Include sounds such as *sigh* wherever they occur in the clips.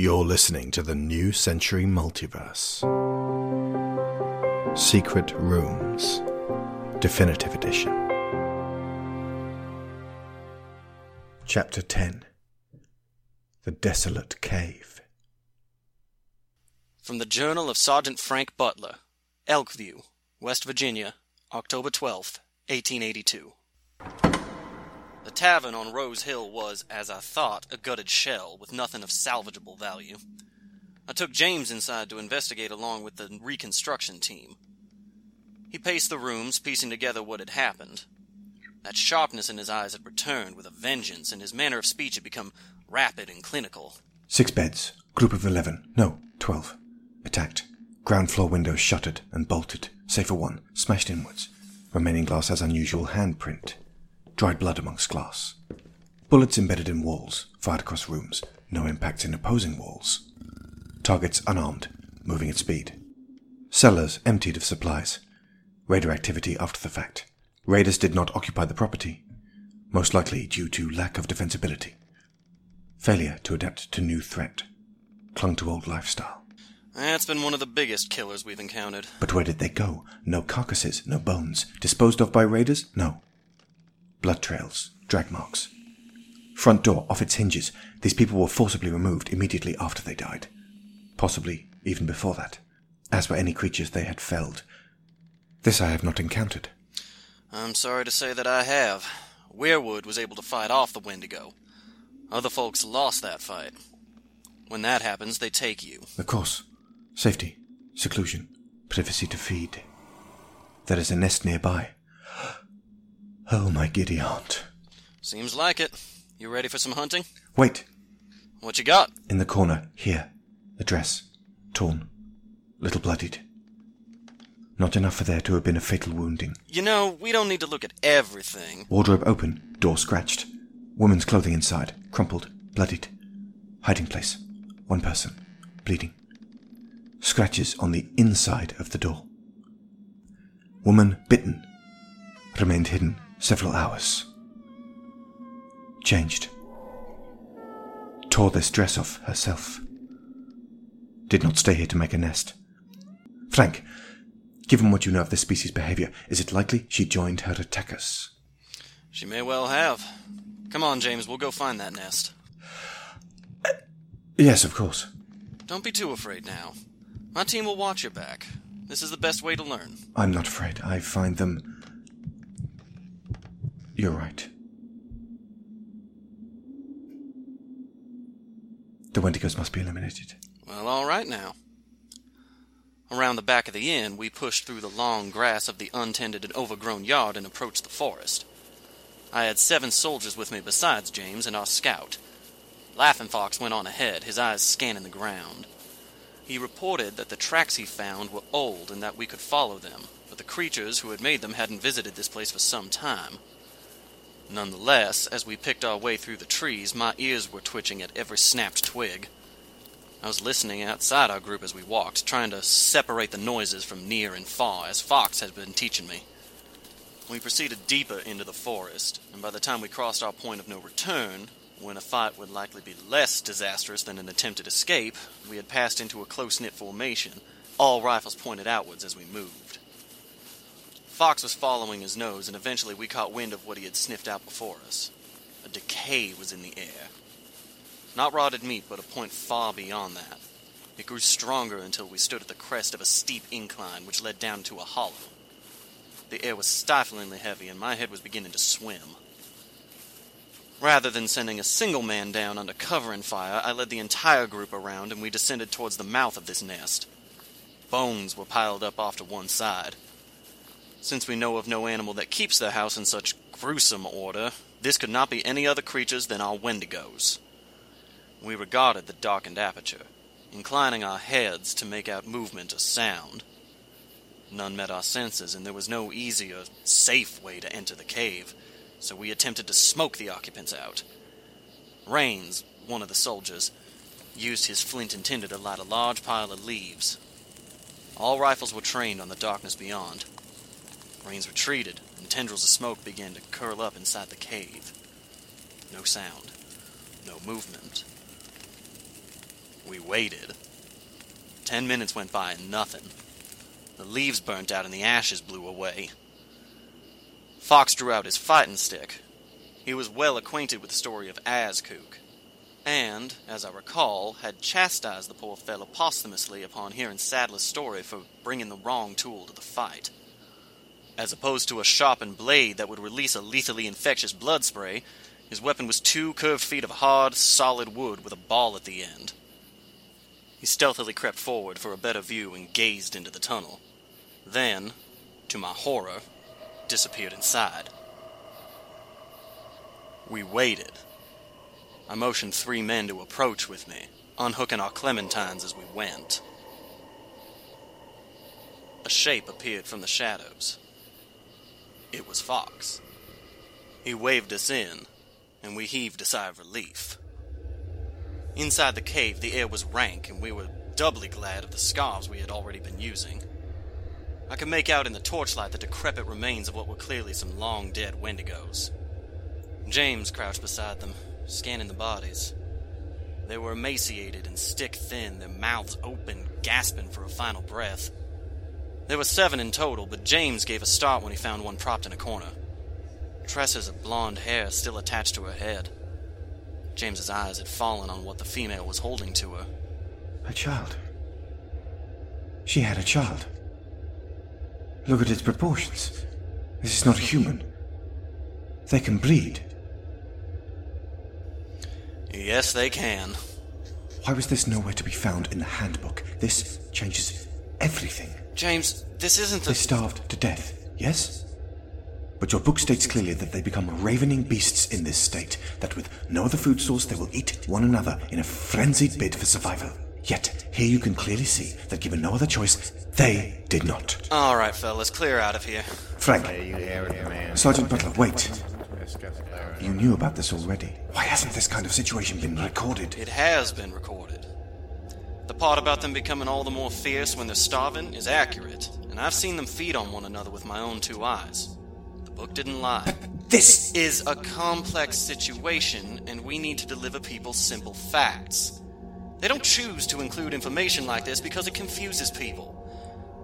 You're listening to the New Century Multiverse. Secret Rooms, Definitive Edition. Chapter 10 The Desolate Cave. From the Journal of Sergeant Frank Butler, Elkview, West Virginia, October 12th, 1882. The tavern on Rose Hill was, as I thought, a gutted shell with nothing of salvageable value. I took James inside to investigate along with the reconstruction team. He paced the rooms, piecing together what had happened. That sharpness in his eyes had returned with a vengeance, and his manner of speech had become rapid and clinical. Six beds. Group of eleven. No, twelve. Attacked. Ground floor windows shuttered and bolted. save for one. Smashed inwards. Remaining glass has unusual handprint. Dried blood amongst glass. Bullets embedded in walls, fired across rooms. No impact in opposing walls. Targets unarmed, moving at speed. Cellars emptied of supplies. Raider activity after the fact. Raiders did not occupy the property, most likely due to lack of defensibility. Failure to adapt to new threat. Clung to old lifestyle. That's been one of the biggest killers we've encountered. But where did they go? No carcasses, no bones. Disposed of by raiders? No. Blood trails, drag marks. Front door off its hinges. These people were forcibly removed immediately after they died. Possibly even before that, as were any creatures they had felled. This I have not encountered. I'm sorry to say that I have. Weirwood was able to fight off the Wendigo. Other folks lost that fight. When that happens, they take you. Of course. Safety, seclusion, privacy to feed. There is a nest nearby. Oh, my giddy aunt. Seems like it. You ready for some hunting? Wait, What you got? in the corner, here. A dress. Torn. Little bloodied. Not enough for there to have been a fatal wounding. You know, we don't need to look at everything. Wardrobe open, door scratched. Woman's clothing inside, crumpled, bloodied. Hiding place. One person, bleeding. Scratches on the inside of the door. Woman bitten. Remained hidden several hours. Changed. Tore this dress off herself. Did not stay here to make a nest. Frank, given what you know of this species' behavior, is it likely she joined her attackers? She may well have. Come on, James, we'll go find that nest. Uh, yes, of course. Don't be too afraid now. My team will watch your back. This is the best way to learn. I'm not afraid. I find them. You're right. The Wendigos must be eliminated. Well, all right now. Around the back of the inn, we pushed through the long grass of the untended and overgrown yard and approached the forest. I had seven soldiers with me besides James and our scout. Laughing Fox went on ahead, his eyes scanning the ground. He reported that the tracks he found were old and that we could follow them, but the creatures who had made them hadn't visited this place for some time. Nonetheless, as we picked our way through the trees, my ears were twitching at every snapped twig. I was listening outside our group as we walked, trying to separate the noises from near and far, as Fox had been teaching me. We proceeded deeper into the forest, and by the time we crossed our point of no return, when a fight would likely be less disastrous than an attempted escape, we had passed into a close knit formation, all rifles pointed outwards as we moved. Fox was following his nose, and eventually we caught wind of what he had sniffed out before us. A decay was in the air. Not rotted meat, but a point far beyond that. It grew stronger until we stood at the crest of a steep incline which led down to a hollow. The air was stiflingly heavy, and my head was beginning to swim. Rather than sending a single man down under cover and fire, I led the entire group around, and we descended towards the mouth of this nest. Bones were piled up off to one side. Since we know of no animal that keeps their house in such gruesome order, this could not be any other creatures than our wendigos. We regarded the darkened aperture, inclining our heads to make out movement or sound. None met our senses, and there was no easy or safe way to enter the cave, so we attempted to smoke the occupants out. Rains, one of the soldiers, used his flint and tinder to light a large pile of leaves. All rifles were trained on the darkness beyond. Rains retreated, and tendrils of smoke began to curl up inside the cave. No sound, no movement. We waited. Ten minutes went by and nothing. The leaves burnt out and the ashes blew away. Fox drew out his fighting stick. He was well acquainted with the story of Azkook, and, as I recall, had chastised the poor fellow posthumously upon hearing Sadler's story for bringing the wrong tool to the fight. As opposed to a sharpened blade that would release a lethally infectious blood spray, his weapon was two curved feet of hard, solid wood with a ball at the end. He stealthily crept forward for a better view and gazed into the tunnel. Then, to my horror, disappeared inside. We waited. I motioned three men to approach with me, unhooking our clementines as we went. A shape appeared from the shadows. It was Fox. He waved us in, and we heaved a sigh of relief. Inside the cave, the air was rank, and we were doubly glad of the scarves we had already been using. I could make out in the torchlight the decrepit remains of what were clearly some long dead wendigos. James crouched beside them, scanning the bodies. They were emaciated and stick thin, their mouths open, gasping for a final breath. There were seven in total, but James gave a start when he found one propped in a corner. Tresses of blonde hair still attached to her head. James's eyes had fallen on what the female was holding to her. A child. She had a child. Look at its proportions. This is not a human. They can breed. Yes, they can. Why was this nowhere to be found in the handbook? This changes everything. James, this isn't the. They starved to death, yes? But your book states clearly that they become ravening beasts in this state, that with no other food source they will eat one another in a frenzied bid for survival. Yet, here you can clearly see that given no other choice, they did not. All right, fellas, clear out of here. Frank, Sergeant Butler, wait. You knew about this already. Why hasn't this kind of situation been recorded? It has been recorded. The part about them becoming all the more fierce when they're starving is accurate, and I've seen them feed on one another with my own two eyes. The book didn't lie. *laughs* This is a complex situation, and we need to deliver people simple facts. They don't choose to include information like this because it confuses people.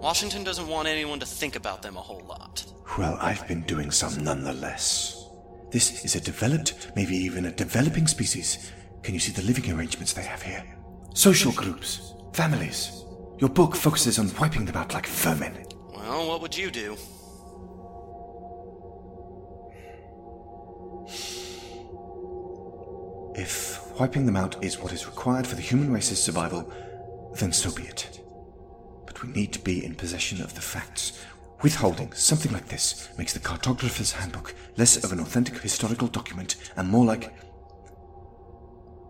Washington doesn't want anyone to think about them a whole lot. Well, I've been doing some nonetheless. This is a developed, maybe even a developing species. Can you see the living arrangements they have here? Social groups, families. Your book focuses on wiping them out like vermin. Well, what would you do? If wiping them out is what is required for the human race's survival, then so be it. But we need to be in possession of the facts. Withholding something like this makes the cartographer's handbook less of an authentic historical document and more like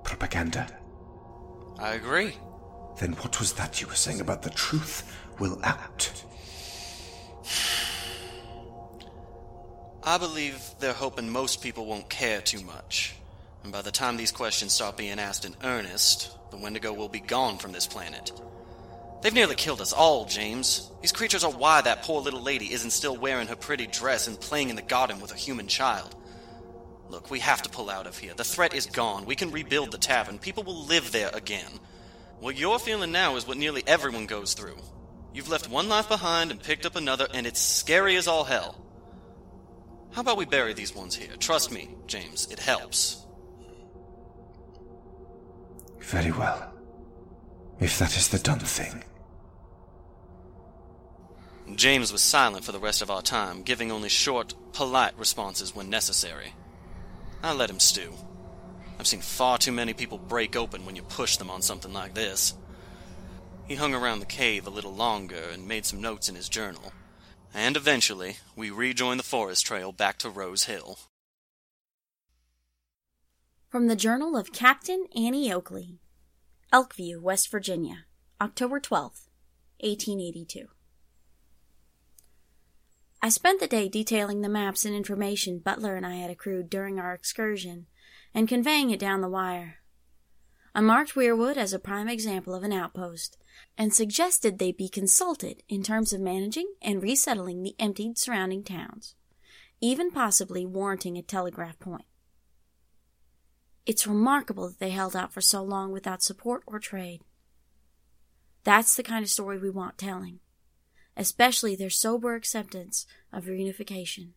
propaganda. I agree. Then what was that you were saying about the truth will out? I believe they're hoping most people won't care too much. And by the time these questions start being asked in earnest, the Wendigo will be gone from this planet. They've nearly killed us all, James. These creatures are why that poor little lady isn't still wearing her pretty dress and playing in the garden with a human child. Look, we have to pull out of here. The threat is gone. We can rebuild the tavern. People will live there again. What you're feeling now is what nearly everyone goes through. You've left one life behind and picked up another, and it's scary as all hell. How about we bury these ones here? Trust me, James, it helps. Very well. If that is the done thing. James was silent for the rest of our time, giving only short, polite responses when necessary. I let him stew. I've seen far too many people break open when you push them on something like this. He hung around the cave a little longer and made some notes in his journal. And eventually, we rejoined the forest trail back to Rose Hill. From the Journal of Captain Annie Oakley, Elkview, West Virginia, October 12th, 1882. I spent the day detailing the maps and information Butler and I had accrued during our excursion and conveying it down the wire. I marked Weirwood as a prime example of an outpost and suggested they be consulted in terms of managing and resettling the emptied surrounding towns, even possibly warranting a telegraph point. It's remarkable that they held out for so long without support or trade. That's the kind of story we want telling, especially their sober acceptance of reunification.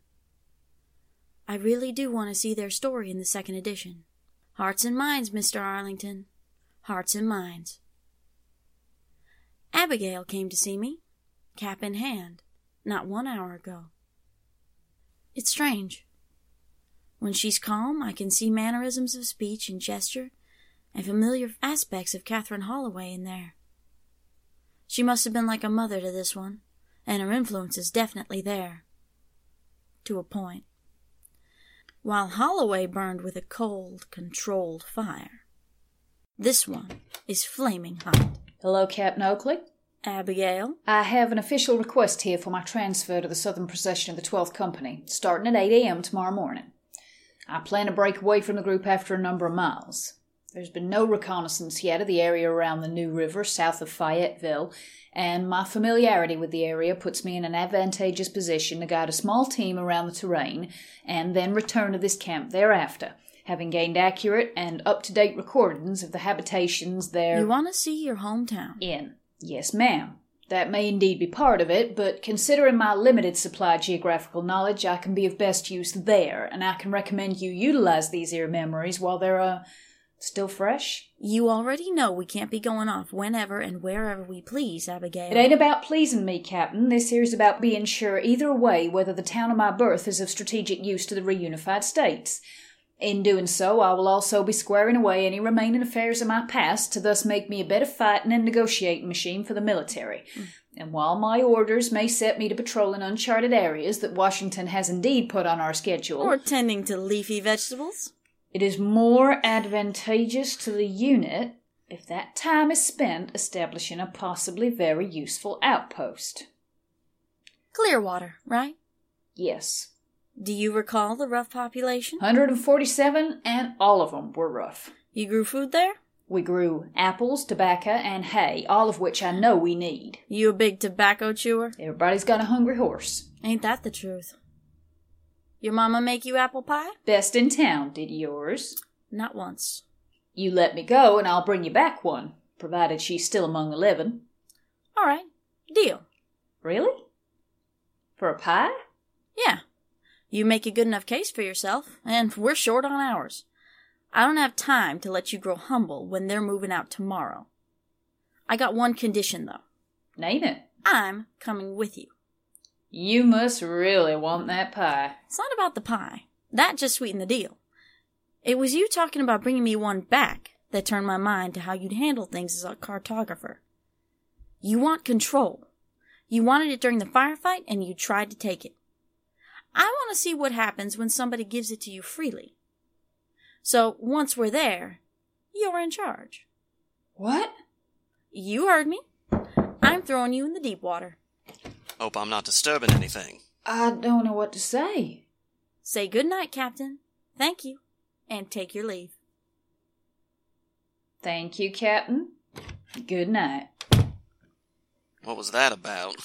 I really do want to see their story in the second edition. Hearts and minds, Mr. Arlington. Hearts and minds. Abigail came to see me, cap in hand, not one hour ago. It's strange. When she's calm, I can see mannerisms of speech and gesture and familiar aspects of Catherine Holloway in there. She must have been like a mother to this one, and her influence is definitely there. To a point. While Holloway burned with a cold, controlled fire, this one is flaming hot. Hello, Captain Oakley. Abigail? I have an official request here for my transfer to the Southern Procession of the 12th Company, starting at 8 a.m. tomorrow morning. I plan to break away from the group after a number of miles. There's been no reconnaissance yet of the area around the New River south of Fayetteville, and my familiarity with the area puts me in an advantageous position to guide a small team around the terrain and then return to this camp thereafter, having gained accurate and up to date recordings of the habitations there. You want to see your hometown? In. Yes, ma'am. That may indeed be part of it, but considering my limited supply of geographical knowledge, I can be of best use there, and I can recommend you utilize these here memories while there are. Still fresh. You already know we can't be going off whenever and wherever we please, Abigail. It ain't about pleasing me, Captain. This here's about being sure either way whether the town of my birth is of strategic use to the reunified states. In doing so, I will also be squaring away any remaining affairs of my past to thus make me a better fighting and negotiating machine for the military. Mm. And while my orders may set me to patrolling uncharted areas that Washington has indeed put on our schedule, or tending to leafy vegetables, it is more advantageous to the unit if that time is spent establishing a possibly very useful outpost. Clearwater, right? Yes. Do you recall the rough population? 147, and all of them were rough. You grew food there? We grew apples, tobacco, and hay, all of which I know we need. You a big tobacco chewer? Everybody's got a hungry horse. Ain't that the truth? Your mama make you apple pie? Best in town, did yours? Not once. You let me go, and I'll bring you back one, provided she's still among the living. All right. Deal. Really? For a pie? Yeah. You make a good enough case for yourself, and we're short on ours. I don't have time to let you grow humble when they're moving out tomorrow. I got one condition, though. Name it. I'm coming with you. You must really want that pie. It's not about the pie. That just sweetened the deal. It was you talking about bringing me one back that turned my mind to how you'd handle things as a cartographer. You want control. You wanted it during the firefight, and you tried to take it. I want to see what happens when somebody gives it to you freely. So once we're there, you're in charge. What? You heard me. I'm throwing you in the deep water. Hope I'm not disturbing anything. I don't know what to say. Say good night, Captain. Thank you. And take your leave. Thank you, Captain. Good night. What was that about?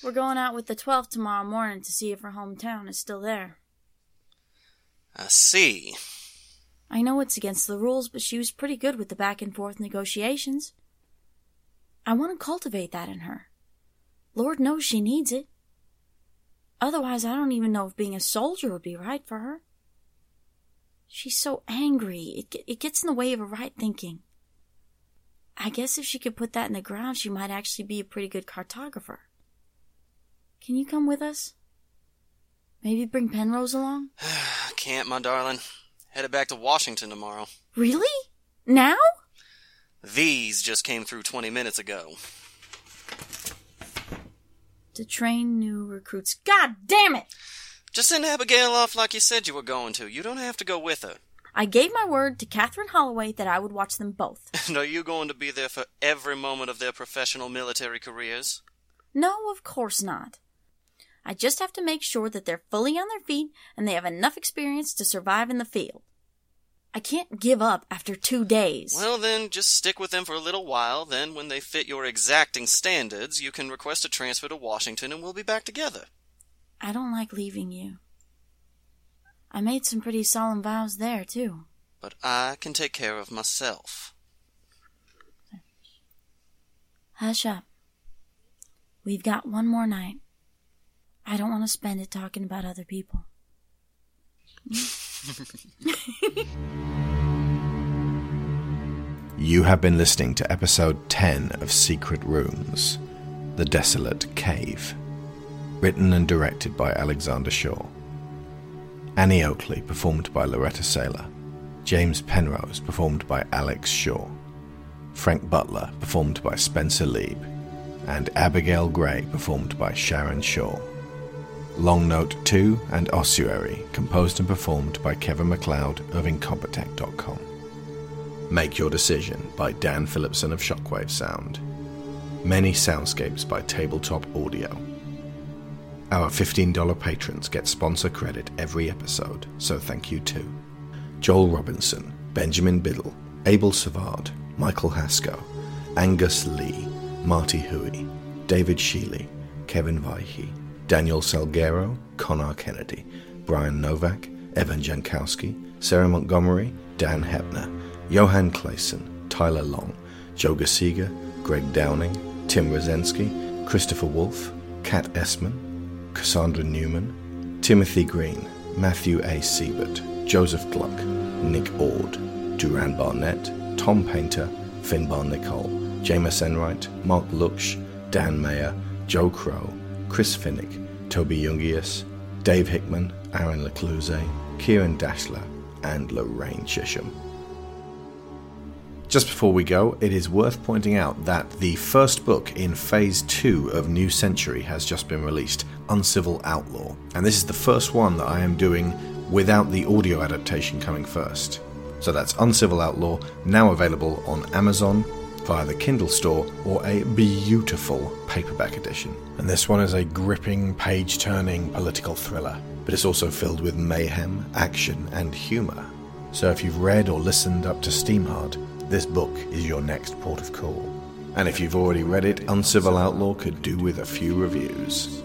We're going out with the 12th tomorrow morning to see if her hometown is still there. I see. I know it's against the rules, but she was pretty good with the back and forth negotiations. I want to cultivate that in her. Lord knows she needs it. Otherwise, I don't even know if being a soldier would be right for her. She's so angry, it, it gets in the way of her right thinking. I guess if she could put that in the ground, she might actually be a pretty good cartographer. Can you come with us? Maybe bring Penrose along? *sighs* Can't, my darling. Headed back to Washington tomorrow. Really? Now? These just came through 20 minutes ago. To train new recruits. God damn it! Just send Abigail off like you said you were going to. You don't have to go with her. I gave my word to Catherine Holloway that I would watch them both. *laughs* And are you going to be there for every moment of their professional military careers? No, of course not. I just have to make sure that they're fully on their feet and they have enough experience to survive in the field. I can't give up after two days. Well, then, just stick with them for a little while. Then, when they fit your exacting standards, you can request a transfer to Washington and we'll be back together. I don't like leaving you. I made some pretty solemn vows there, too. But I can take care of myself. Hush up. We've got one more night. I don't want to spend it talking about other people. *laughs* *laughs* You have been listening to episode 10 of Secret Rooms The Desolate Cave. Written and directed by Alexander Shaw. Annie Oakley, performed by Laureta Sela. James Penrose, performed by Alex Shaw. Frank Butler, performed by Spencer Leeb. And Abigail Grey, performed by Sharon Shaw. Long Note 2 and Ossuary, composed and performed by Kevin MacLeod of Incompetech.com. Make Your Decision by Dan Phillipson of Shockwave Sound. Many Soundscapes by Tabletop Audio. Our $15 patrons get sponsor credit every episode, so thank you too. Joel Robinson, Benjamin Biddle, Abel Savard, Michael Hasko, Angus Lee, Marty Hooie, David Shealy, Kevin Veighy, Daniel Salgueiro, Conar Kennedy, Bryan Novak, Evan Jankowski, Sarah Montgomery, Dan Hoeppner, Johan Claesson, Tylor Long, Jo Gisiger, Greg Downing, Tim Rozenski, Christopher Wolfe, Kat Essmann, Cassandra Newman, Timothy Green, Matthew A. Seibert, Joseph Gluck, Nick Ord, Duran Barnett, Tom Painter, Finbar Nicholl, Jamas Enright, Marc Lucksch, Dan Mayer, Joe Crow, Chris Finik, Toby Jungius, Dave Hickman, Aaron LaCluyze, Ciaran Dachtler, and Lorraine Chisholm. Just before we go, it is worth pointing out that the first book in Phase 2 of New Century has just been released, Uncivil Outlaw. And this is the first one that I am doing without the audio adaptation coming first. So that's Uncivil Outlaw, now available on Amazon, via the Kindle store, or a beautiful paperback edition. And this one is a gripping, page turning political thriller, but it's also filled with mayhem, action, and humour. So if you've read or listened up to Steamheart, this book is your next port of call. And if you've already read it, Uncivil Outlaw could do with a few reviews.